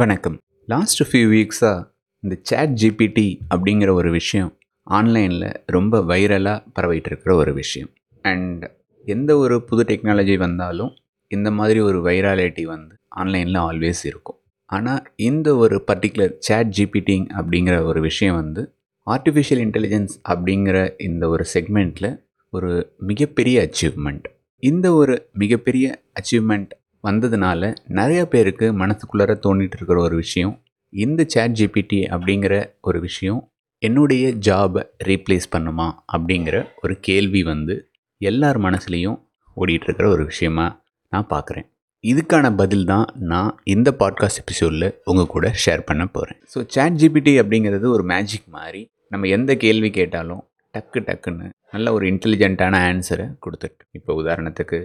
வணக்கம். Last few வீக்ஸாக இந்த chat GPT அப்படிங்கிற ஒரு விஷயம் ஆன்லைனில் ரொம்ப வைரலாக பரவிட்டு இருக்கிற ஒரு விஷயம். அண்ட் எந்த ஒரு புது டெக்னாலஜி வந்தாலும் இந்த மாதிரி ஒரு வைராலிட்டி வந்து ஆன்லைனில் ஆல்வேஸ் இருக்கும். ஆனால் இந்த ஒரு பர்டிகுலர் சேட் ஜிபிடிங் அப்படிங்கிற ஒரு விஷயம் வந்து ஆர்டிஃபிஷியல் இன்டெலிஜென்ஸ் அப்படிங்கிற இந்த ஒரு செக்மெண்ட்டில் ஒரு மிகப்பெரிய அச்சீவ்மெண்ட் இந்த ஒரு மிகப்பெரிய அச்சீவ்மெண்ட் வந்ததுனால நிறைய பேருக்கு மனசுக்குள்ளார தோண்டிட்டு இருக்கிற ஒரு விஷயம் இந்த சேட் ஜிபிடி அப்படிங்கிற ஒரு விஷயம் என்னுடைய ஜாபை ரீப்ளேஸ் பண்ணுமா அப்படிங்கிற ஒரு கேள்வி வந்து எல்லார் மனசுலேயும் ஓடிட்டுருக்கிற ஒரு விஷயமா நான் பார்க்குறேன் இதுக்கான பதில் தான் நான் இந்த பாட்காஸ்ட் எபிசோடில் உங்கள் கூட ஷேர் பண்ண போகிறேன் ஸோ சேட் ஜிபிடி அப்படிங்கிறது ஒரு மேஜிக் மாதிரி நம்ம எந்த கேள்வி கேட்டாலும் டக்கு டக்குன்னு நல்ல ஒரு இன்டெலிஜென்ட்டான ஆன்சரை கொடுத்துட்டு இப்போ உதாரணத்துக்கு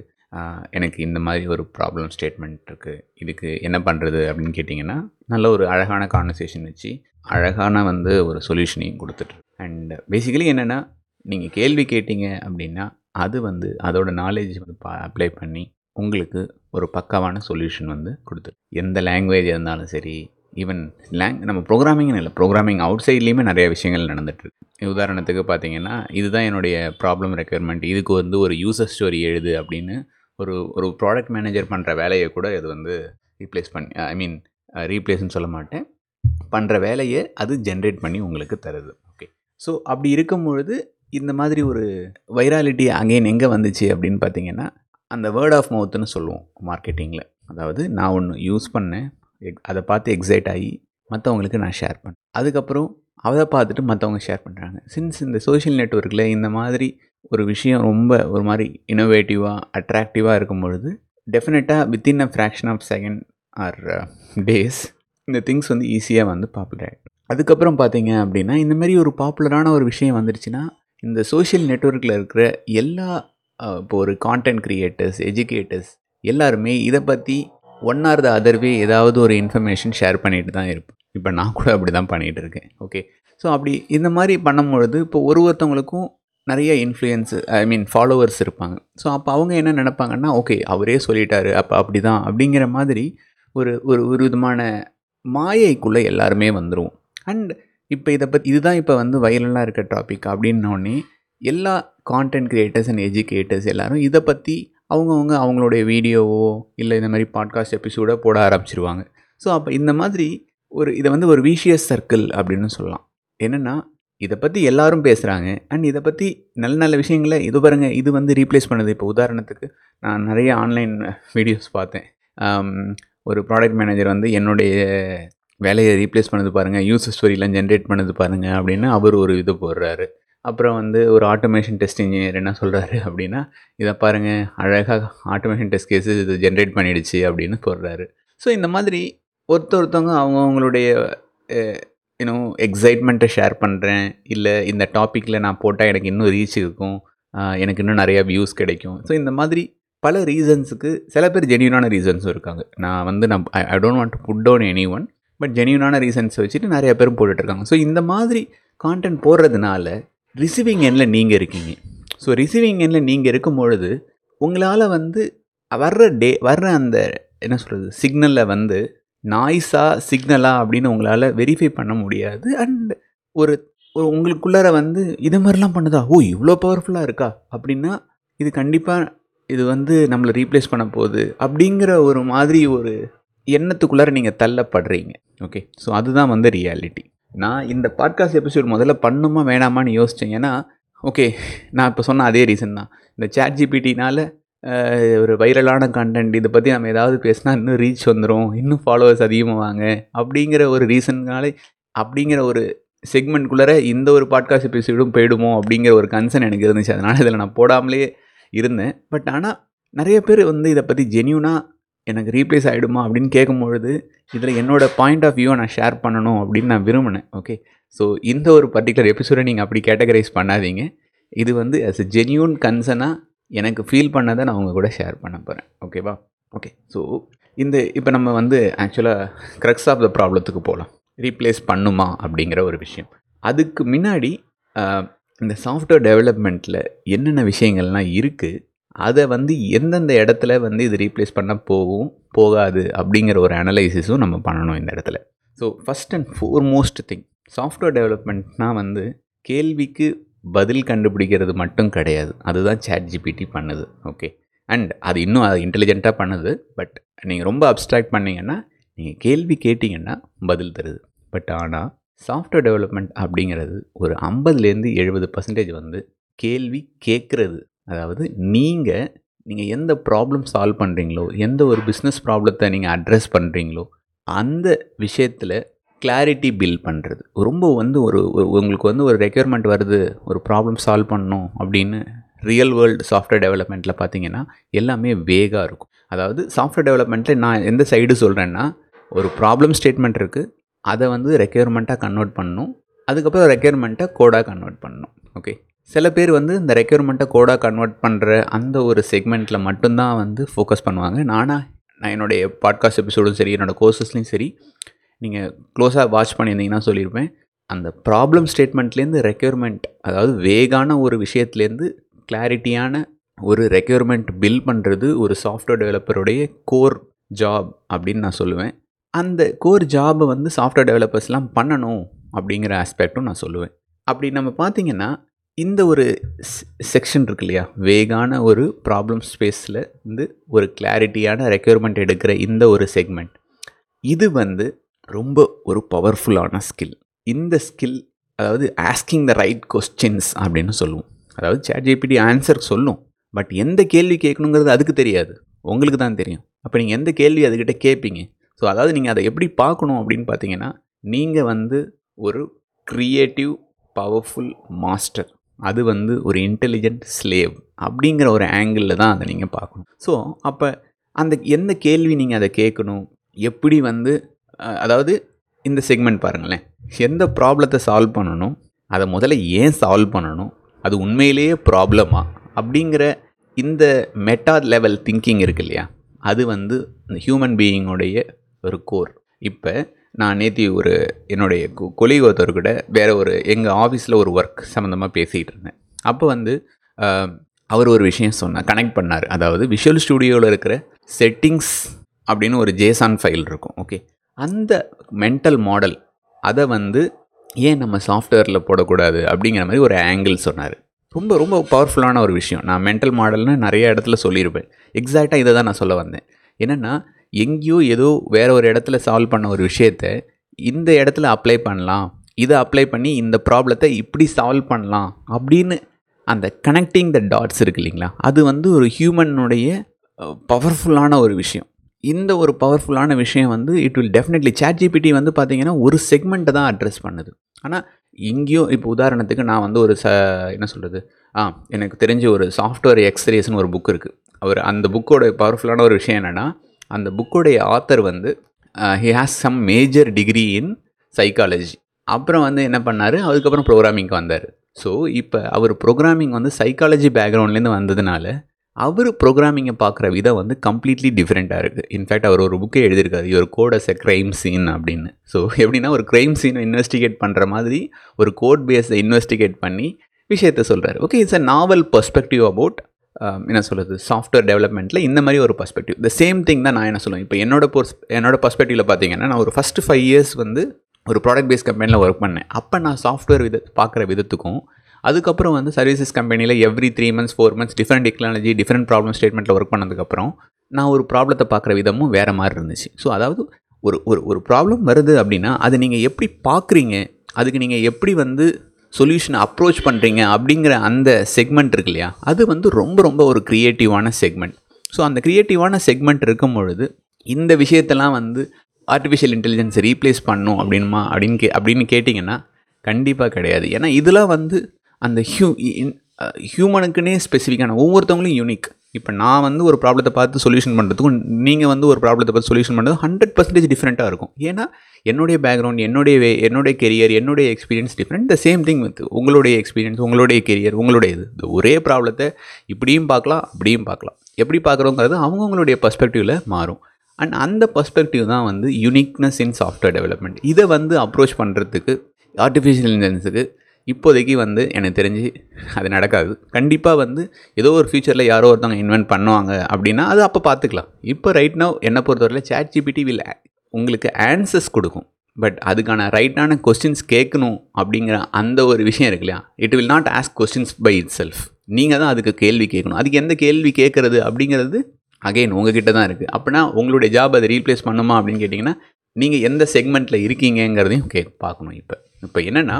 எனக்கு இந்த மாதிரி ஒரு ப்ராப்ளம் ஸ்டேட்மெண்ட் இருக்குது இதுக்கு என்ன பண்ணுறது அப்படின்னு கேட்டிங்கன்னா நல்ல ஒரு அழகான கான்வர்சேஷன் வச்சு அழகான வந்து ஒரு சொல்யூஷனையும் கொடுத்துட்டு. அண்ட் பேசிக்கலி என்னென்னா நீங்கள் கேள்வி கேட்டீங்க அப்படின்னா அது வந்து அதோட நாலேஜ் வந்து பா அப்ளை பண்ணி உங்களுக்கு ஒரு பக்காவான சொல்யூஷன் வந்து கொடுத்துரு. எந்த லாங்குவேஜ் இருந்தாலும் சரி ஈவன் லேங் நம்ம ப்ரோக்ராமிங்னு இல்லை ப்ரோக்ராமிங் அவுட் சைட்லேயுமே நிறைய விஷயங்கள் நடந்துட்டுருக்கு உதாரணத்துக்கு பார்த்தீங்கன்னா இதுதான் என்னுடைய ப்ராப்ளம் ரெக்குயர்மெண்ட் இதுக்கு வந்து ஒரு யூசர் ஸ்டோரி எழுது அப்படின்னு ஒரு ஒரு ப்ராடக்ட் மேனேஜர் பண்ணுற வேலையை கூட இது வந்து ரீப்ளேஸ் பண்ணி ஐ மீன் ரீப்ளேஸ்னு சொல்ல மாட்டேன். பண்ணுற வேலையை அது ஜென்ரேட் பண்ணி உங்களுக்கு தருது. ஓகே ஸோ அப்படி இருக்கும் பொழுது இந்த மாதிரி ஒரு வைராலிட்டி அங்கேன் எங்கே வந்துச்சு அப்படின்னு பார்த்தீங்கன்னா அந்த வேர்ட் ஆஃப் மவுத்துன்னு சொல்லுவோம் மார்க்கெட்டிங்கில் அதாவது நான் ஒன்று யூஸ் பண்ணேன் எக்- அதை பார்த்து எக்ஸைட் ஆகி மற்றவங்களுக்கு நான் ஷேர் பண்ணேன். அதுக்கப்புறம் அதை பார்த்துட்டு மற்றவங்க ஷேர் பண்ணுறாங்க சின்ஸ் இந்த சோஷியல் நெட்ஒர்க்கில் இந்த மாதிரி ஒரு விஷயம் ரொம்ப ஒரு மாதிரி இனோவேட்டிவாக அட்ராக்டிவாக இருக்கும் பொழுது டெஃபினட்டாக within a fraction of second or days இந்த திங்ஸ் வந்து ஈஸியாக வந்து பாப்புலர் ஆகிடும் அதுக்கப்புறம் பார்த்தீங்க அப்படின்னா இந்த மாதிரி ஒரு பாப்புலரான ஒரு விஷயம் வந்துருச்சுன்னா இந்த சோஷியல் நெட்ஒர்க்கில் இருக்கிற எல்லா இப்போ ஒரு கான்டென்ட் க்ரியேட்டர்ஸ் எஜுகேட்டர்ஸ் எல்லாருமே இதை பற்றி ஒன் ஆர் த அதர்வே ஏதாவது ஒரு இன்ஃபர்மேஷன் ஷேர் பண்ணிட்டு தான் இருப்பேன் இப்போ நான் கூட அப்படி தான் பண்ணிகிட்டு இருக்கேன். ஓகே ஸோ அப்படி இந்த மாதிரி பண்ணும்பொழுது இப்போ ஒரு ஒருத்தவங்களுக்கும் நிறைய இன்ஃப்ளூயன்ஸ் ஐ மீன் ஃபாலோவர்ஸ் இருப்பாங்க. ஸோ அப்போ அவங்க என்ன நினப்பாங்கன்னா ஓகே அவரே சொல்லிட்டாரு அப்போ அப்படி தான் அப்படிங்கிற மாதிரி ஒரு ஒரு ஒரு விதமான மாயைக்குள்ளே எல்லாருமே வந்துருவோம். அண்ட் இப்போ இதை பற்றி இதுதான் இப்போ வந்து வைரலாக இருக்க டாபிக் அப்படின்னோடனே எல்லா கான்டென்ட் கிரியேட்டர்ஸ் அண்ட் எஜுகேட்டர்ஸ் எல்லோரும் இதை பற்றி அவங்கவுங்க அவங்களுடைய வீடியோவோ இல்லை இந்த மாதிரி பாட்காஸ்ட் எபிசோடோ போட ஆரம்பிச்சிருவாங்க. ஸோ அப்போ இந்த மாதிரி ஒரு இதை வந்து ஒரு விஷியஸ் சர்க்கிள் அப்படின்னு சொல்லலாம். என்னென்னா இதை பற்றி எல்லாரும் பேசுகிறாங்க அண்ட் இதை பற்றி நல்ல நல்ல விஷயங்களை இது பாருங்கள் இது வந்து ரீப்ளேஸ் பண்ணுது. இப்போ உதாரணத்துக்கு நான் நிறைய ஆன்லைன் வீடியோஸ் பார்த்தேன். ஒரு ப்ராடக்ட் மேனேஜர் வந்து என்னுடைய வேலையை ரீப்ளேஸ் பண்ணது பாருங்கள் யூஸ் ஸ்டோரிலாம் ஜென்ரேட் பண்ணது பாருங்கள் அப்படின்னு அவர் ஒரு இது போடுறாரு. அப்புறம் வந்து ஒரு ஆட்டோமேஷன் டெஸ்ட் இன்ஜினியர் என்ன சொல்கிறாரு அப்படின்னா இதை பாருங்கள் அழகாக ஆட்டோமேஷன் டெஸ்ட் கேஸஸ் இது ஜென்ரேட் பண்ணிடுச்சு அப்படின்னு போடுறாரு. ஸோ இந்த மாதிரி ஒருத்த ஒருத்தவங்க அவங்கவுங்களுடைய இன்னும் எக்ஸைட்மெண்ட்டை ஷேர் பண்ணுறேன் இல்லை இந்த டாப்பிக்கில் நான் போட்டால் எனக்கு இன்னும் ரீச் இருக்கும். எனக்கு இன்னும் நிறையா வியூஸ் கிடைக்கும். ஸோ இந்த மாதிரி பல ரீசன்ஸுக்கு சில பேர் ஜென்யூனான ரீசன்ஸும் இருக்காங்க. நான் வந்து நான் I don't want to put down anyone but ஜென்யூனான reasons வச்சுட்டு நிறைய பேரும் போட்டுட்ருக்காங்க. ஸோ இந்த மாதிரி கான்டென்ட் போடுறதுனால ரிசீவிங் எண்ணில் நீங்கள் இருக்கீங்க. ஸோ ரிசீவிங் எண்ணில் நீங்கள் இருக்கும் பொழுது உங்களால் வந்து வர்ற டே வர்ற அந்த என்ன சொல்கிறது சிக்னலில் வந்து நாய்ஸா சிக்னலா அப்படின்னு உங்களால் வெரிஃபை பண்ண முடியாது. அண்ட் ஒரு ஒரு உங்களுக்குள்ளார வந்து இது மாதிரிலாம் பண்ணுதா? ஓ இவ்வளோ பவர்ஃபுல்லாக இருக்கா? அப்படின்னா இது கண்டிப்பாக இது வந்து நம்மளை ரீப்ளேஸ் பண்ண போகுது. அப்படிங்கிற ஒரு மாதிரி ஒரு எண்ணத்துக்குள்ளார நீங்கள் தள்ளப்படுறீங்க. ஓகே ஸோ அதுதான் வந்து ரியாலிட்டி நான் இந்த பாட்காஸ்ட் எபிசோட் முதல்ல பண்ணுமா வேணாமான்னு யோசித்தேன் ஏன்னா ஓகே நான் இப்போ சொன்ன அதே ரீசன் தான். இந்த சேட் ஜிபிடினால ஒரு வைரலான கண்டென்ட் இதை பற்றி நம்ம ஏதாவது பேசினா இன்னும் ரீச் வந்துடும் இன்னும் ஃபாலோவர்ஸ் அதிகமாவாங்க. அப்படிங்கிற ஒரு ரீசன்னாலே அப்படிங்கிற ஒரு செக்மெண்ட்குள்ளார இந்த ஒரு பாட்காஸ்ட் எபிசோடும் போயிடுமோ அப்படிங்கிற ஒரு கன்சர்ன் எனக்கு இருந்துச்சு. அதனால் இதில் நான் போடாமலே இருந்தேன். பட் ஆனால் நிறைய பேர் வந்து இதை பற்றி ஜென்யூனாக எனக்கு ரீப்ளேஸ் ஆகிடுமா அப்படின்னு கேட்கும்பொழுது இதில் என்னோட பாயிண்ட் ஆஃப் வியூவை நான் ஷேர் பண்ணணும் அப்படின்னு நான் விரும்பினேன். ஓகே ஸோ இந்த ஒரு பர்டிகுலர் எபிசோடை நீங்கள் அப்படி கேட்டகரைஸ் பண்ணாதீங்க. இது வந்து அஸ் எ ஜென்யூன் கன்சர்னாக எனக்கு ஃபீல் பண்ணதை நான் உங்கள் கூட ஷேர் பண்ண போகிறேன் ஓகேவா ஓகே ஸோ இந்த இப்போ நம்ம வந்து ஆக்சுவலாக க்ரக்ஸ் ஆஃப் த ப்ராப்ளத்துக்கு போகலாம் ரீப்ளேஸ் பண்ணுமா அப்படிங்கிற ஒரு விஷயம். அதுக்கு முன்னாடி இந்த சாஃப்ட்வேர் டெவலப்மெண்ட்டில் என்னென்ன விஷயங்கள்லாம் இருக்குது அதை வந்து எந்தெந்த இடத்துல வந்து இது ரீப்ளேஸ் பண்ண போகும் போகாது அப்படிங்கிற ஒரு அனலைசிஸும் நம்ம பண்ணணும் இந்த இடத்துல. So first and foremost thing software டெவலப்மெண்ட்னால் வந்து கேள்விக்கு பதில் கண்டுபிடிக்கிறது மட்டும் கிடையாது. அதுதான் சேட் ஜிபிடி பண்ணுது. ஓகே அண்ட் அது இன்னும் அது இன்டெலிஜென்ட்டாக பண்ணுது. பட் நீங்கள் ரொம்ப அப்ட்ராக்ட் பண்ணிங்கன்னா நீங்கள் கேள்வி கேட்டிங்கன்னா பதில் தருது. பட் ஆனால் சாஃப்ட்வேர் டெவலப்மெண்ட் அப்படிங்கிறது ஒரு ஐம்பதுலேருந்து எழுபது பர்சன்டேஜ் வந்து கேள்வி கேட்குறது. அதாவது நீங்கள் நீங்கள் எந்த ப்ராப்ளம் சால்வ் பண்ணுறீங்களோ எந்த ஒரு பிஸ்னஸ் ப்ராப்ளத்தை நீங்கள் அட்ரஸ் பண்ணுறீங்களோ அந்த விஷயத்தில் கிளாரிட்டி பில் பண்ணுறது ரொம்ப வந்து ஒரு ஒரு- உங்களுக்கு வந்து ஒரு ரெக்யர்மெண்ட் வருது ஒரு ப்ராப்ளம் சால்வ் பண்ணணும் அப்படின்னு ரியல் வேர்ல்டு சாஃப்ட்வேர் டெவலப்மெண்ட்டில் பார்த்தீங்கன்னா எல்லாமே வேகாக இருக்கும். அதாவது சாஃப்ட்வேர் டெவலப்மெண்ட்டில் நான் எந்த சைடு சொல்கிறேன்னா ஒரு ப்ராப்ளம் ஸ்டேட்மெண்ட் இருக்குது அதை வந்து ரெக்யர்மெண்ட்டாக கன்வெர்ட் பண்ணணும் அதுக்கப்புறம் ரெக்யர்மெண்ட்டை கோடாக கன்வெர்ட் பண்ணணும் ஓகே சில பேர் வந்து இந்த ரெக்யர்மெண்ட்டை கோடாக கன்வெர்ட் பண்ணுற அந்த ஒரு செக்மெண்ட்டில் மட்டும்தான் வந்து ஃபோக்கஸ் பண்ணுவாங்க. நானாக நான் என்னுடைய பாட்காஸ்ட் எபிசோடும் சரி என்னோடய கோர்சஸ்லையும் சரி நீங்கள் க்ளோஸாக வாட்ச் பண்ணியிருந்தீங்கன்னா சொல்லியிருப்பேன். அந்த ப்ராப்ளம் ஸ்டேட்மெண்ட்லேருந்து ரெக்யர்மெண்ட் அதாவது வேகான ஒரு விஷயத்துலேருந்து கிளாரிட்டியான ஒரு ரெக்யர்மெண்ட் பில் பண்ணுறது ஒரு சாஃப்ட்வேர் டெவலப்பருடைய கோர் ஜாப் அப்படின்னு நான் சொல்லுவேன். அந்த கோர் ஜாபை வந்து சாஃப்ட்வேர் டெவலப்பர்ஸ்லாம் பண்ணணும் அப்படிங்கிற ஆஸ்பெக்டும் நான் சொல்லுவேன். அப்படி நம்ம பார்த்தீங்கன்னா இந்த ஒரு செக்ஷன் இருக்கு இல்லையா? வேகான ஒரு ப்ராப்ளம் ஸ்பேஸில் வந்து ஒரு கிளாரிட்டியான ரெக்யர்மெண்ட் எடுக்கிற இந்த ஒரு செக்மெண்ட் இது வந்து ரொம்ப ஒரு பவர்ஃபுல்லான ஸ்கில் இந்த ஸ்கில் அதாவது ஆஸ்கிங் த ரைட் கொஸ்டின்ஸ் அப்படின்னு சொல்லுவோம். அதாவது சேட் ஜிபிடி ஆன்சர் சொல்லும். பட் எந்த கேள்வி கேட்கணுங்கிறது அதுக்கு தெரியாது. உங்களுக்கு தான் தெரியும். அப்போ நீங்கள் எந்த கேள்வி அதுக்கிட்ட கேட்பீங்க? ஸோ அதாவது நீங்கள் அதை எப்படி பார்க்கணும் அப்படின்னு பார்த்தீங்கன்னா நீங்கள் வந்து ஒரு க்ரியேட்டிவ் பவர்ஃபுல் மாஸ்டர் அது வந்து ஒரு இன்டெலிஜென்ட் ஸ்லேவ் அப்படிங்கிற ஒரு ஆங்கிளில் தான் அதை நீங்கள் பார்க்கணும். ஸோ அப்போ அந்த எந்த கேள்வி நீங்கள் அதை கேட்கணும்? எப்படி வந்து அதாவது இந்த செக்மெண்ட் பாருங்களேன். எந்த ப்ராப்ளத்தை சால்வ் பண்ணணும்? அதை முதல்ல ஏன் சால்வ் பண்ணணும்? அது உண்மையிலேயே ப்ராப்ளமா அப்படிங்கிற இந்த மெட்டா லெவல் திங்கிங் இருக்கு இல்லையா? அது வந்து இந்த ஹியூமன் பீயிங்கோடைய ஒரு கோர் இப்போ நான் நேற்று ஒரு என்னுடைய கொலிக் ஒருத்தர் கூட வேறு ஒரு எங்கள் ஆஃபீஸில் ஒரு ஒர்க் சம்மந்தமாக பேசிகிட்டு இருந்தேன். அப்போ வந்து அவர் ஒரு விஷயம் சொன்னார் கனெக்ட் பண்ணார். அதாவது விஷுவல் ஸ்டுடியோவில் இருக்கிற செட்டிங்ஸ் அப்படின்னு ஒரு ஜேசான் ஃபைல் இருக்கும் ஓகே அந்த மென்டல் மாடல் அதை வந்து ஏன் நம்ம சாஃப்ட்வேரில் போடக்கூடாது அப்படிங்கிற மாதிரி ஒரு ஆங்கிள் சொன்னார். ரொம்ப ரொம்ப பவர்ஃபுல்லான ஒரு விஷயம். நான் மென்டல் மாடல்னு நிறைய இடத்துல சொல்லியிருப்பேன். எக்ஸாக்டாக இதை தான் நான் சொல்ல வந்தேன். என்னென்னா எங்கேயோ ஏதோ வேற ஒரு இடத்துல சால்வ் பண்ண ஒரு விஷயத்த இந்த இடத்துல அப்ளை பண்ணலாம். இதை அப்ளை பண்ணி இந்த ப்ராப்ளத்தை இப்படி சால்வ் பண்ணலாம் அப்படின்னு அந்த கனெக்டிங் த டாட்ஸ் இருக்கு இல்லைங்களா? அது வந்து ஒரு ஹியூமனுடைய பவர்ஃபுல்லான ஒரு விஷயம். இந்த ஒரு பவர்ஃபுல்லான விஷயம் வந்து it will definitely chat GPT வந்து பார்த்திங்கன்னா ஒரு செக்மெண்ட்டை தான் அட்ரஸ் பண்ணுது. ஆனால் எங்கேயோ இப்போ உதாரணத்துக்கு நான் வந்து ஒரு ச என்ன சொல்கிறது ஆ எனக்கு தெரிஞ்ச ஒரு சாஃப்ட்வேர் எக்ஸ்ரேஸ்னு ஒரு புக் இருக்குது அவர் அந்த புக்கோட பவர்ஃபுல்லான ஒரு விஷயம் என்னென்னா அந்த புக்கோடைய ஆத்தர் வந்து he has some major degree in psychology அப்புறம் வந்து என்ன பண்ணார்? அதுக்கப்புறம் ப்ரோக்ராமிங்க்கு வந்தார். ஸோ இப்போ அவர் ப்ரோக்ராமிங் வந்து சைக்காலஜி பேக்ரவுண்ட்லேருந்து வந்ததுனால அவர் ப்ரோக்ராமிங்கை பார்க்குற விதம் வந்து கம்ப்ளீட்லி டிஃப்ரெண்ட்டாக இருக்குது. இன்ஃபேக்ட் அவர் ஒரு புக்கே எழுதியிருக்காரு. ஒரு code as a crime scene அப்படின்னு. ஸோ எப்படின்னா ஒரு க்ரைம் சீனை இன்வெஸ்டிகேட் பண்ணுற மாதிரி ஒரு கோட் பேஸை இன்வெஸ்டிகேட் பண்ணி விஷயத்த சொல்கிறார் okay it's a novel perspective about என்ன சொல்கிறது சாஃப்ட்வேர் டெவலப்மெண்ட்டில் இந்த மாதிரி ஒரு பர்ஸ்பெக்டிவ் த சேம் திங் தான் நான் என்ன சொல்லுவேன். இப்போ என்னோட பர்ஸ் என்னோட பர்ஸ்பெக்டிவில் பார்த்தீங்கன்னா நான் ஒரு ஃபஸ்ட்டு ஃபைவ் இயர்ஸ் வந்து ஒரு ப்ராடக்ட் பேஸ் கம்பெனியில் ஒர்க் பண்ணேன். அப்போ நான் சாஃப்ட்வேர் வித பார்க்குற விதத்துக்கும் அதுக்கப்புறம் வந்து சர்வீசஸ் கம்பெனியில் every three months four months different technology different problem ஸ்டேட்மெண்ட்டில் work பண்ணதுக்கப்புறம் நான் ஒரு ப்ராப்ளத்தை பார்க்குற விதமும் வேறு மாதிரி இருந்துச்சு. ஸோ அதாவது ஒரு ஒரு ஒரு ப்ராப்ளம் வருது அப்படின்னா அதை நீங்கள் எப்படி பார்க்குறீங்க? அதுக்கு நீங்கள் எப்படி வந்து சொல்யூஷனை அப்ரோச் பண்ணுறீங்க அப்படிங்கிற அந்த செக்மெண்ட் இருக்கு இல்லையா? அது வந்து ரொம்ப ரொம்ப ஒரு க்ரியேட்டிவான செக்மெண்ட் ஸோ அந்த க்ரியேட்டிவான செக்மெண்ட் இருக்கும் பொழுது இந்த விஷயத்தெல்லாம் வந்து ஆர்டிஃபிஷியல் இன்டெலிஜென்ஸ் ரீப்ளேஸ் பண்ணும் அப்படின்மா அப்படின்னு கே அப்படின்னு கேட்டிங்கன்னா கண்டிப்பாக கிடையாது. ஏன்னா இதெல்லாம் வந்து அந்த ஹியூ ஹியூமனுக்குன்னே ஸ்பெசிஃபிக்கான ஒவ்வொருத்தவங்களும் யூனிக் இப்போ நான் வந்து ஒரு ப்ராப்ளத்தை பார்த்து சொல்யூஷன் பண்ணுறதுக்கும் நீங்கள் வந்து ஒரு ப்ராப்ளத்தை பார்த்து சொல்யூஷன் பண்ணுறது ஹண்ட்ரட் பர்சன்டேஜ் டிஃப்ரெண்ட்டாக இருக்கும். ஏன்னா என்னுடைய பேக்ரவுண்ட் என்னுடைய வே என்னுடைய கெரியர் என்னுடைய experience different the same thing with உங்களுடைய எக்ஸ்பீரியன்ஸ் உங்களுடைய கெரியர் உங்களுடைய இது. இந்த ஒரே ப்ராப்ளத்தை இப்படியும் பார்க்கலாம் அப்படியும் பார்க்கலாம். எப்படி பார்க்குறோங்கிறது அவங்கவுங்களுடைய பர்ஸ்பெக்டிவில் மாறும். அண்ட் அந்த பர்ஸ்பெக்டிவ் தான் வந்து யூனிக்னஸ் இன் சாஃப்ட்வேர் டெவலப்மெண்ட் இதை வந்து அப்ரோச் பண்ணுறதுக்கு ஆர்டிஃபிஷியல் இன்டெலிஜென்ஸுக்கு இப்போதைக்கு வந்து எனக்கு தெரிஞ்சு அது நடக்காது. கண்டிப்பாக வந்து ஏதோ ஒரு ஃபியூச்சரில் யாரோ ஒருத்தவங்க இன்வென்ட் பண்ணுவாங்க அப்படின்னா அது அப்போ பார்த்துக்கலாம் இப்போ ரைட் நோ என்னை பொறுத்தவரையில் சேட் ஜிபிடி வில் உங்களுக்கு ஆன்சர்ஸ் கொடுக்கும். பட் அதுக்கான ரைட்டான கொஸ்டின்ஸ் கேட்கணும் அப்படிங்கிற அந்த ஒரு விஷயம் இருக்கு இல்லையா? It will not ask questions by itself நீங்கள் தான் அதுக்கு கேள்வி கேட்கணும். அதுக்கு எந்த கேள்வி கேட்குறது அப்படிங்கிறது அகைன் உங்ககிட்ட தான் இருக்குது அப்படின்னா உங்களுடைய ஜாப் அதை ரீப்ளேஸ் பண்ணுமா அப்படின்னு கேட்டிங்கன்னா நீங்கள் எந்த செக்மெண்ட்டில் இருக்கீங்கங்கிறதையும் கே பார்க்கணும் இப்போ. இப்போ என்னென்னா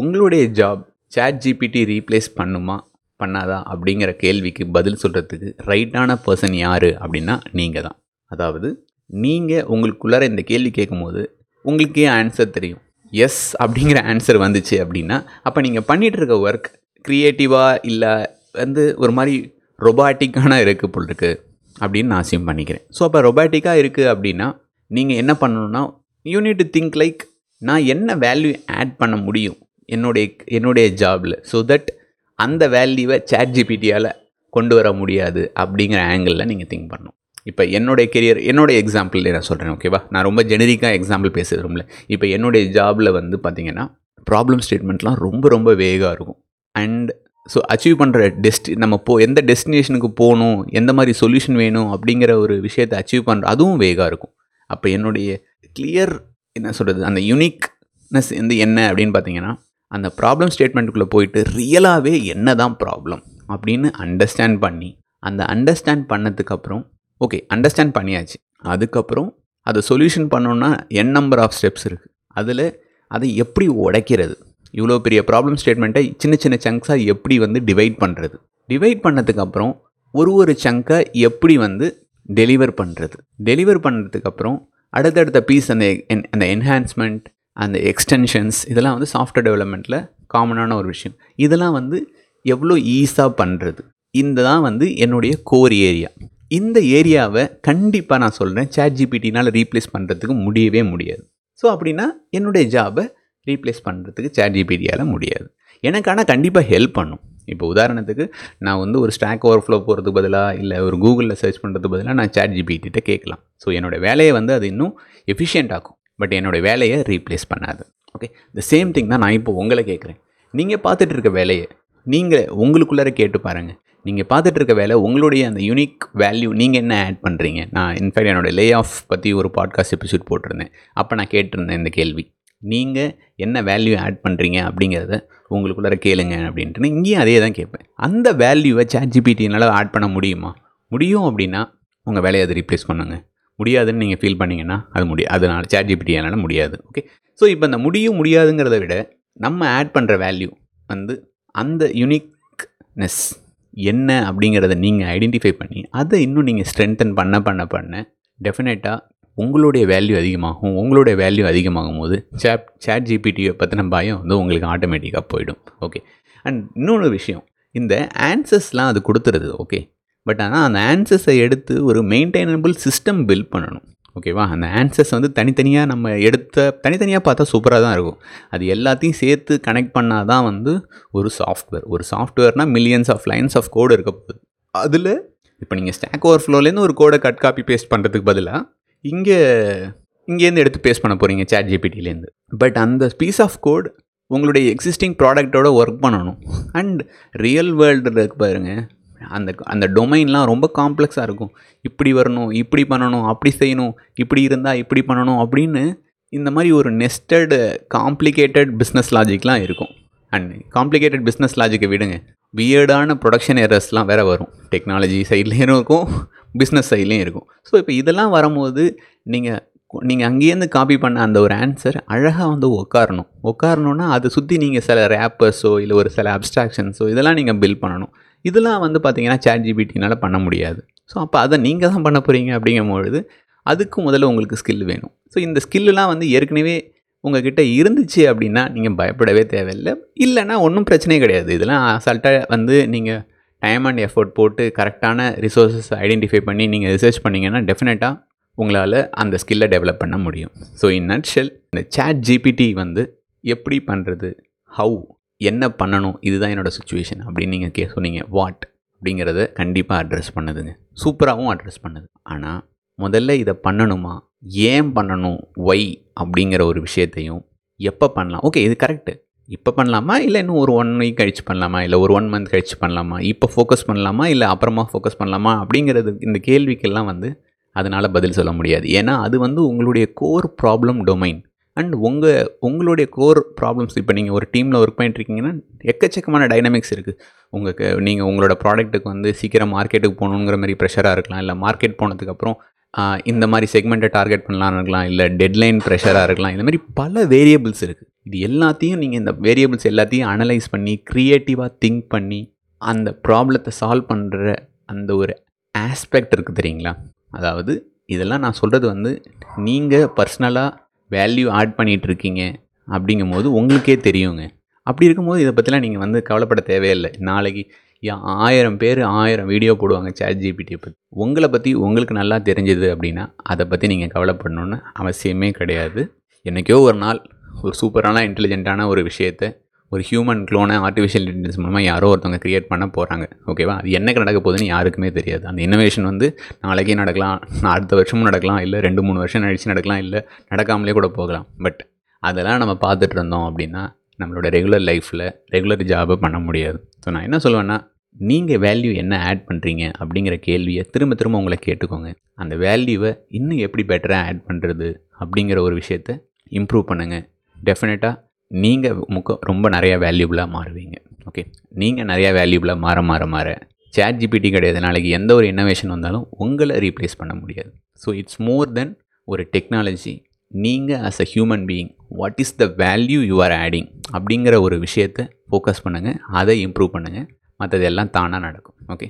உங்களுடைய ஜாப் சேட் ஜிபிடி ரீப்ளேஸ் பண்ணுமா? பண்ணாதா? அப்படிங்கிற கேள்விக்கு பதில் சொல்கிறதுக்கு ரைட்டான பர்சன் யார் அப்படின்னா நீங்கள் தான் அதாவது நீங்கள் உங்களுக்குள்ளார இந்த கேள்வி கேட்கும்போது உங்களுக்கே ஆன்சர் தெரியும். எஸ் அப்படிங்கிற ஆன்சர் வந்துச்சு அப்படின்னா அப்போ நீங்கள் பண்ணிகிட்ருக்க ஒர்க் க்ரியேட்டிவாக இல்லை வந்து ஒரு மாதிரி ரொபாட்டிக்கான இருக்குது போல் இருக்கு அப்படின்னு நான் அசியம் பண்ணிக்கிறேன். ஸோ அப்போ ரொபாட்டிக்காக இருக்குது அப்படின்னா நீங்கள் என்ன பண்ணணும்னா யூனிட் டு திங்க் லைக் நான் என்ன வேல்யூ ஆட் பண்ண முடியும்? என்னுடைய என்னுடைய ஜாபில் ஸோ தட் அந்த வேல்யூவை சேட் ஜிபிடியால் கொண்டு வர முடியாது அப்படிங்கிற ஆங்கிளில் நீங்கள் திங்க் பண்ணணும். இப்போ என்னுடைய கெரியர் என்னுடைய எக்ஸாம்பிள் நான் சொல்கிறேன் ஓகேவா நான் ரொம்ப ஜெனரிக்காக எக்ஸாம்பிள் பேச விரும்பல இப்போ என்னுடைய ஜாபில் வந்து பார்த்தீங்கன்னா ப்ராப்ளம் ஸ்டேட்மெண்ட்லாம் ரொம்ப ரொம்ப வேகாக இருக்கும். அண்ட் ஸோ அச்சீவ் பண்ணுற டெஸ்டி நம்ம போ எந்த டெஸ்டினேஷனுக்கு போகணும் எந்த மாதிரி சொல்யூஷன் வேணும் அப்படிங்கிற ஒரு விஷயத்தை அச்சீவ் பண்ணுற அதுவும் வேகாக இருக்கும். அப்போ என்னுடைய கிளியர் என்ன சொல்கிறது அந்த யூனிக்னஸ் வந்து என்ன அப்படின்னு பார்த்தீங்கன்னா அந்த ப்ராப்ளம் ஸ்டேட்மெண்ட்டுக்குள்ளே போயிட்டு ரியலாகவே என்ன தான் ப்ராப்ளம் அப்படின்னு அண்டர்ஸ்டாண்ட் பண்ணி அந்த அண்டர்ஸ்டாண்ட் பண்ணதுக்கப்புறம் ஓகே அண்டர்ஸ்டாண்ட் பண்ணியாச்சு. அதுக்கப்புறம் அதை சொல்யூஷன் பண்ணோன்னா என் நம்பர் ஆஃப் ஸ்டெப்ஸ் இருக்குது அதில் அதை எப்படி உடைக்கிறது? இவ்வளோ பெரிய ப்ராப்ளம் ஸ்டேட்மெண்ட்டை சின்ன சின்ன சங்க்ஸாக எப்படி வந்து டிவைட் பண்ணுறது டிவைட் பண்ணதுக்கப்புறம் ஒரு ஒரு சங்கை எப்படி வந்து டெலிவர் பண்ணுறது டெலிவர் பண்ணுறதுக்கப்புறம் அடுத்தடுத்த பீஸ் அந்த என் அந்த என்ஹான்ஸ்மெண்ட் அந்த எக்ஸ்டென்ஷன்ஸ் இதெல்லாம் வந்து சாஃப்ட்வேர் டெவலப்மெண்ட்டில் காமனான ஒரு விஷயம். இதெல்லாம் வந்து எவ்வளோ ஈஸாக பண்ணுறது இந்த தான் வந்து என்னுடைய கோர் ஏரியா இந்த ஏரியாவை கண்டிப்பாக நான் சொல்கிறேன் சேட் ஜிபிடினால் ரீப்ளேஸ் பண்ணுறதுக்கு முடியவே முடியாது. ஸோ அப்படின்னா என்னுடைய ஜாபை ரீப்ளேஸ் பண்ணுறதுக்கு சேட் ஜிபிடியால் முடியாது. எனக்கு ஆனால் கண்டிப்பாக ஹெல்ப் பண்ணும். இப்போ உதாரணத்துக்கு நான் வந்து ஒரு ஸ்டாக் ஓவர்ஃப்ளோ போகிறதுக்கு பதிலாக இல்லை ஒரு கூகுளில் சர்ச் பண்ணுறதுக்கு பதிலாக நான் சேட் ஜிபிட்டிகிட்ட கேட்கலாம். ஸோ என்னோடய வேலையை வந்து அது இன்னும் எஃபிஷியண்ட் ஆகும் பட் என்னோடய வேலையை ரீப்ளேஸ் பண்ணாது. ஓகே த சேம் திங் தான் நான் இப்போ உங்களை கேட்குறேன். நீங்கள் பார்த்துட்டு இருக்க வேலையை நீங்கள் உங்களுக்குள்ளார கேட்டு பாருங்கள் நீங்கள் பார்த்துட்டு இருக்க வேலை உங்களுடைய அந்த யூனிக் வேல்யூ நீங்கள் என்ன ஆட் பண்ணுறீங்க நான் இன்ஃபேக்ட் என்னோட லே ஆஃப் பற்றி ஒரு பாட்காஸ்ட் எபிசோட் போட்டிருந்தேன். அப்போ நான் கேட்டிருந்தேன் இந்த கேள்வி. நீங்கள் என்ன வேல்யூ ஆட் பண்ணுறீங்க அப்படிங்கிறத உங்களுக்குள்ளார கேளுங்க அப்படின்ட்டு இங்கேயும் அதே தான் கேட்பேன். அந்த வேல்யூவை சேட் ஜிபிடினால் ஆட் பண்ண முடியுமா? முடியும் அப்படின்னா உங்கள் வேலையை அதை ரீப்ளேஸ் பண்ணுங்க. முடியாதுன்னு நீங்கள் ஃபீல் பண்ணீங்கன்னா அது முடியாது அதனால் சேட் ஜிபிடியால் முடியாது ஓகே ஸோ இப்போ இந்த முடியும் முடியாதுங்கிறத விட நம்ம ஆட் பண்ணுற வேல்யூ வந்து அந்த யுனிக்னஸ் என்ன அப்படிங்கிறத நீங்கள் ஐடென்டிஃபை பண்ணி அதை இன்னும் நீங்கள் ஸ்ட்ரென்தன் பண்ண பண்ண பண்ண டெஃபினட்டாக உங்களுடைய வேல்யூ அதிகமாகும். உங்களுடைய வேல்யூ அதிகமாகும் போது சேட் சேட் ஜிபிடியை பற்றின பயம் வந்து உங்களுக்கு ஆட்டோமேட்டிக்காக போயிடும் ஓகே அண்ட் இன்னொரு விஷயம் இந்த ஆன்சர்ஸ்லாம் அது கொடுத்துருது ஓகே பட் ஆனால் அந்த ஆன்சர்ஸை எடுத்து ஒரு மெயின்டைனபிள் சிஸ்டம் பில்ட் பண்ணணும். ஓகேவா அந்த ஆன்சர்ஸ் வந்து தனித்தனியாக நம்ம எடுத்த தனித்தனியாக பார்த்தா சூப்பராக தான் இருக்கும். அது எல்லாத்தையும் சேர்த்து கனெக்ட் பண்ணால் தான் வந்து ஒரு சாஃப்ட்வேர் ஒரு சாஃப்ட்வேர்னால் millions of lines of code இருக்க போகுது. அதில் இப்போ நீங்கள் ஸ்டாக் ஓவர் ஃப்ளோலேருந்து ஒரு கோடை கட் காப்பி பேஸ்ட் பண்ணுறதுக்கு பதிலாக இங்கே இங்கேருந்து எடுத்து பேஸ்ட் பண்ண போகிறீங்க சேட் ஜிபிடிலேருந்து பட் அந்த பீஸ் ஆஃப் கோட் உங்களுடைய எக்ஸிஸ்டிங் ப்ராடக்ட்டோட ஒர்க் பண்ணணும். அண்ட் ரியல் வேர்ல்டில் இருக்கு பாருங்கள் அந்த அந்த டொமைன்லாம் ரொம்ப காம்ப்ளெக்ஸாக இருக்கும். இப்படி வரணும் இப்படி பண்ணணும் அப்படி செய்யணும் இப்படி இருந்தால் இப்படி பண்ணணும் அப்படின்னு இந்த மாதிரி ஒரு நெஸ்டடு காம்ப்ளிகேட்டட் பிஸ்னஸ் லாஜிக்லாம் இருக்கும். அண்ட் காம்ப்ளிகேட்டட் பிஸ்னஸ் லாஜிக்கை விடுங்க. வியர்டான ப்ரொடக்ஷன் எரர்ஸ்லாம் வேறு வரும். டெக்னாலஜி சைட்லேயும் இருக்கும் பிஸ்னஸ் சைட்லேயும் இருக்கும். ஸோ இப்போ இதெல்லாம் வரும்போது நீங்கள் நீங்கள் அங்கேருந்து காப்பி பண்ண அந்த ஒரு ஆன்சர் அழகாக வந்து உட்காரணும் உட்காரணுன்னா அதை சுற்றி நீங்கள் சில ரேப்பர்ஸோ இல்லை ஒரு சில அப்ஸ்ட்ராக்ஷன்ஸோ இதெல்லாம் நீங்கள் பில் பண்ணணும். இதெல்லாம் வந்து பார்த்தீங்கன்னா சேட் ஜிபிடினால் பண்ண முடியாது. ஸோ அப்போ அதை நீங்கள் தான் பண்ண போகிறீங்க அப்படிங்கும்பொழுது அதுக்கு முதல்ல உங்களுக்கு ஸ்கில் வேணும். ஸோ இந்த ஸ்கில்லாம் வந்து ஏற்கனவே உங்ககிட்ட இருந்துச்சு அப்படின்னா நீங்கள் பயப்படவே தேவையில்லை. இல்லைன்னா ஒன்றும் பிரச்சனையே கிடையாது. இதெல்லாம் அசால்ட்டாக வந்து நீங்கள் டைம் அண்ட் எஃபோர்ட் போட்டு கரெக்டான ரிசோர்ஸஸ் ஐடென்டிஃபை பண்ணி நீங்கள் ரிசர்ச் பண்ணிங்கன்னா டெஃபினட்டாக உங்களால் அந்த ஸ்கில்லை டெவலப் பண்ண முடியும். ஸோ இன் நட்ஷெல் இந்த சேட் ஜிபிடி வந்து எப்படி பண்ணுறது ஹவு என்ன பண்ணணும் இதுதான் என்னோடய சுச்சுவேஷன் அப்படின்னு நீங்கள் கே சொன்னீங்க. வாட் அப்படிங்கிறத கண்டிப்பாக அட்ரஸ் பண்ணுதுங்க. சூப்பராகவும் அட்ரஸ் பண்ணுது. ஆனால் முதல்ல இதை பண்ணணுமா? ஏன் பண்ணணும்? ஒய் அப்படிங்கிற ஒரு விஷயத்தையும் எப்போ பண்ணலாம்? ஓகே இது கரெக்டு இப்போ பண்ணலாமா? இல்லை இன்னும் ஒரு ஒன் வீக் கழிச்சு பண்ணலாமா? இல்லை ஒரு ஒன் மந்த் கழிச்சு பண்ணலாமா? இப்போ ஃபோக்கஸ் பண்ணலாமா? இல்லை அப்புறமா ஃபோக்கஸ் பண்ணலாமா? அப்படிங்கிறது இந்த கேள்விக்கெல்லாம் வந்து அதனால் பதில் சொல்ல முடியாது. ஏன்னா அது வந்து உங்களுடைய கோர் ப்ராப்ளம் டொமைன் அண்ட் உங்கள் உங்களுடைய கோர் ப்ராப்ளம்ஸ் இப்போ நீங்கள் ஒரு டீமில் ஒர்க் பண்ணிட்டுருக்கீங்கன்னா எக்கச்சக்கமான டைனமிக்ஸ் இருக்குது உங்களுக்கு நீங்கள் உங்களோட ப்ராடக்ட்டுக்கு வந்து சீக்கிரம் மார்க்கெட்டுக்கு போகணுங்கிற மாதிரி ப்ரெஷராக இருக்கலாம் இல்லை மார்க்கெட் போனதுக்கப்புறம் இந்த மாதிரி செக்மெண்ட்டை டார்கெட் பண்ணலாம்னு இருக்கலாம் இல்லை டெட்லைன் ப்ரெஷராக இருக்கலாம் இந்த மாதிரி பல வேரியபிள்ஸ் இருக்குது இது எல்லாத்தையும் நீங்கள் இந்த வேரியபிள்ஸ் எல்லாத்தையும் அனலைஸ் பண்ணி க்ரியேட்டிவாக திங்க் பண்ணி அந்த ப்ராப்ளத்தை சால்வ் பண்ணுற அந்த ஒரு ஆஸ்பெக்ட் இருக்குது தெரியுங்களா? அதாவது இதெல்லாம் நான் சொல்கிறது வந்து நீங்கள் பர்சனலாக வேல்யூ ஆட் பண்ணிகிட்டு இருக்கீங்க அப்படிங்கும்போது உங்களுக்கே தெரியுங்க. அப்படி இருக்கும்போது இதை பற்றிலாம் நீங்கள் வந்து கவலைப்பட தேவையில்லை. நாளைக்கு யா- ஆயிரம் பேர் ஆயிரம் வீடியோ போடுவாங்க சேட் ஜிபிடியை பற்றி உங்களை பற்றி உங்களுக்கு நல்லா தெரிஞ்சது அப்படின்னா அதை பற்றி நீங்கள் கவலைப்படணுன்னு அவசியமே கிடையாது. என்றைக்கோ ஒரு நாள் ஒரு சூப்பரான இன்டெலிஜென்ட்டான ஒரு விஷயத்தை ஒரு ஹியூமன் க்ளோனை ஆர்டிஃபிஷியல் இன்டெலிஜென்ஸ் மூலமாக யாரோ ஒருத்தவங்க க்ரியேட் பண்ண போகிறாங்க ஓகேவா அது என்னைக்கு நடக்க போகுதுன்னு யாருக்குமே தெரியாது. அந்த இன்னோவேஷன் வந்து நாளைக்கே நடக்கலாம் நான் அடுத்த வருஷமும் நடக்கலாம் இல்லை ரெண்டு மூணு வருஷம் கழிச்சு நடக்கலாம் இல்லை நடக்காமலே கூட போகலாம். பட் அதெல்லாம் நம்ம பார்த்துட்டு இருந்தோம் அப்படின்னா நம்மளோட ரெகுலர் லைஃப்பில் ரெகுலர் ஜாபை பண்ண முடியாது. ஸோ நான் என்ன சொல்லுவேன்னா நீங்கள் வேல்யூ என்ன ஆட் பண்ணுறீங்க அப்படிங்கிற கேள்வியை திரும்ப திரும்ப உங்களை கேட்டுக்கோங்க. அந்த வேல்யூவை இன்னும் எப்படி பெட்டராக ஆட் பண்ணுறது அப்படிங்கிற ஒரு விஷயத்த இம்ப்ரூவ் பண்ணுங்கள் டெஃபினட்டாக நீங்கள் முக்க ரொம்ப நிறையா வேல்யூபிளாக மாறுவீங்க. ஓகே நீங்கள் நிறையா வேல்யூபுளாக மாற மாற மாற சேட் ஜிபிடி கிடையாது நாளைக்கு எந்த ஒரு இன்னோவேஷன் வந்தாலும் உங்களை ரீப்ளேஸ் பண்ண முடியாது. ஸோ இட்ஸ் மோர் தென் ஒரு டெக்னாலஜி நீங்கள் as a human being what is the value you are adding அப்படிங்கிற ஒரு விஷயத்தை ஃபோக்கஸ் பண்ணுங்கள் அதை இம்ப்ரூவ் பண்ணுங்கள் மற்றது எல்லாம் தானாக நடக்கும். ஓகே